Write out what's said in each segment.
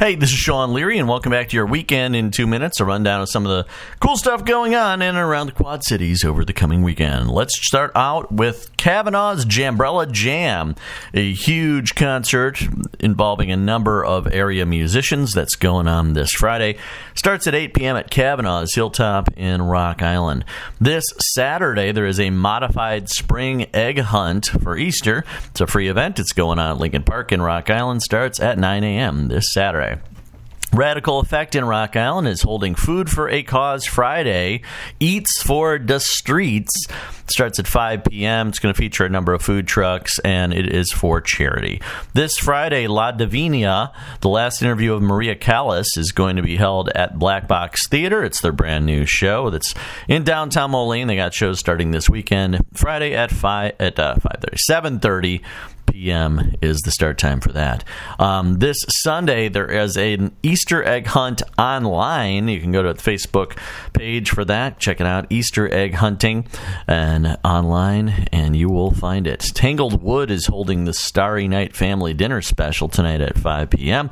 Hey, this is Sean Leary, and welcome back to your weekend in two minutes. A rundown of some of the cool stuff going on in and around the Quad Cities over the coming weekend. Let's start out with Kavanaugh's Jambrella Jam, a huge concert involving a number of area musicians that's going on this Friday. Starts at 8 p.m. at Kavanaugh's Hilltop in Rock Island. This Saturday, there is a modified spring egg hunt for Easter. It's a free event. It's going on at Lincoln Park in Rock Island. Starts at 9 a.m. this Saturday. Radical Effect in Rock Island is holding Food for a Cause Friday. Eats for the Streets starts at 5 p.m. It's going to feature a number of food trucks, and it is for charity. This Friday, La Divina, the last interview of Maria Callas, is going to be held at Black Box Theater. It's their brand new show that's in downtown Moline. They got shows starting this weekend. Friday at 5 at uh, 5:30, 7:30 p.m. is the start time for that. Um, this Sunday, there is an Easter egg hunt online. You can go to the Facebook page for that. Check it out, Easter egg hunting, and online, and you will find it. Tangled Wood is holding the Starry Night Family Dinner Special tonight at 5 p.m.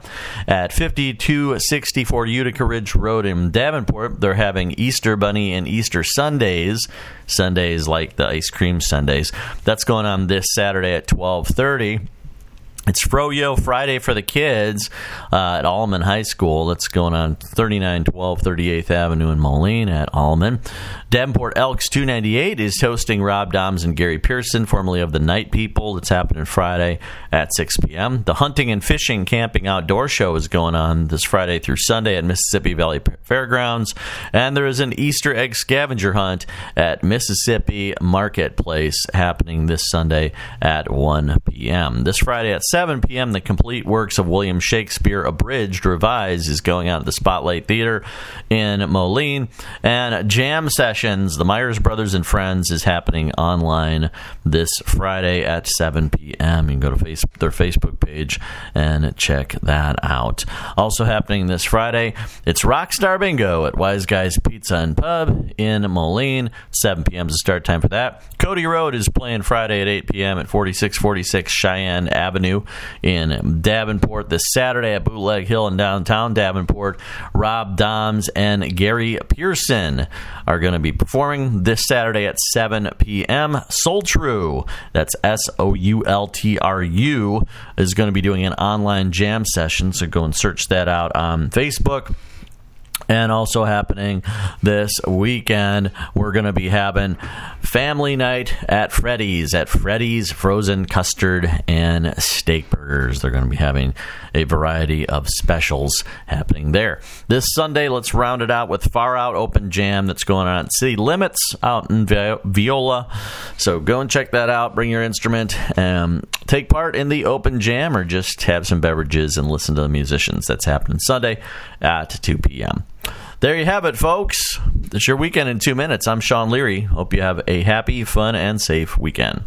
At 5264 Utica Ridge Road in Davenport, they're having Easter Bunny and Easter Sundays. Sundays like the ice cream Sundays. That's going on this Saturday at 12:30 party it's Froyo Friday for the kids uh, at Allman High School. That's going on 3912 38th Avenue in Moline at Allman. Davenport Elks 298 is hosting Rob Doms and Gary Pearson, formerly of the Night People. That's happening Friday at 6 p.m. The Hunting and Fishing Camping Outdoor Show is going on this Friday through Sunday at Mississippi Valley Fairgrounds. And there is an Easter egg scavenger hunt at Mississippi Marketplace happening this Sunday at 1 p.m. This Friday at 7 p.m., the complete works of William Shakespeare Abridged Revised is going out at the Spotlight Theater in Moline. And Jam Sessions, the Myers Brothers and Friends, is happening online this Friday at 7 p.m. You can go to face- their Facebook page and check that out. Also happening this Friday, it's Rockstar Bingo at Wise Guys Pizza and Pub in Moline. 7 p.m. is the start time for that. Cody Road is playing Friday at 8 p.m. at 4646 Cheyenne Avenue in Davenport this Saturday at Bootleg Hill in downtown Davenport. Rob Doms and Gary Pearson are going to be performing this Saturday at 7 p.m. Soul True, that's S O U L T R U, is going to be doing an online jam session. So go and search that out on Facebook. And also happening this weekend, we're going to be having family night at Freddy's at Freddy's Frozen Custard and Steak Burgers. They're going to be having a variety of specials happening there. This Sunday, let's round it out with Far Out Open Jam that's going on at City Limits out in Viola. So go and check that out. Bring your instrument and take part in the open jam or just have some beverages and listen to the musicians. That's happening Sunday at 2 p.m. There you have it, folks. It's your weekend in two minutes. I'm Sean Leary. Hope you have a happy, fun, and safe weekend.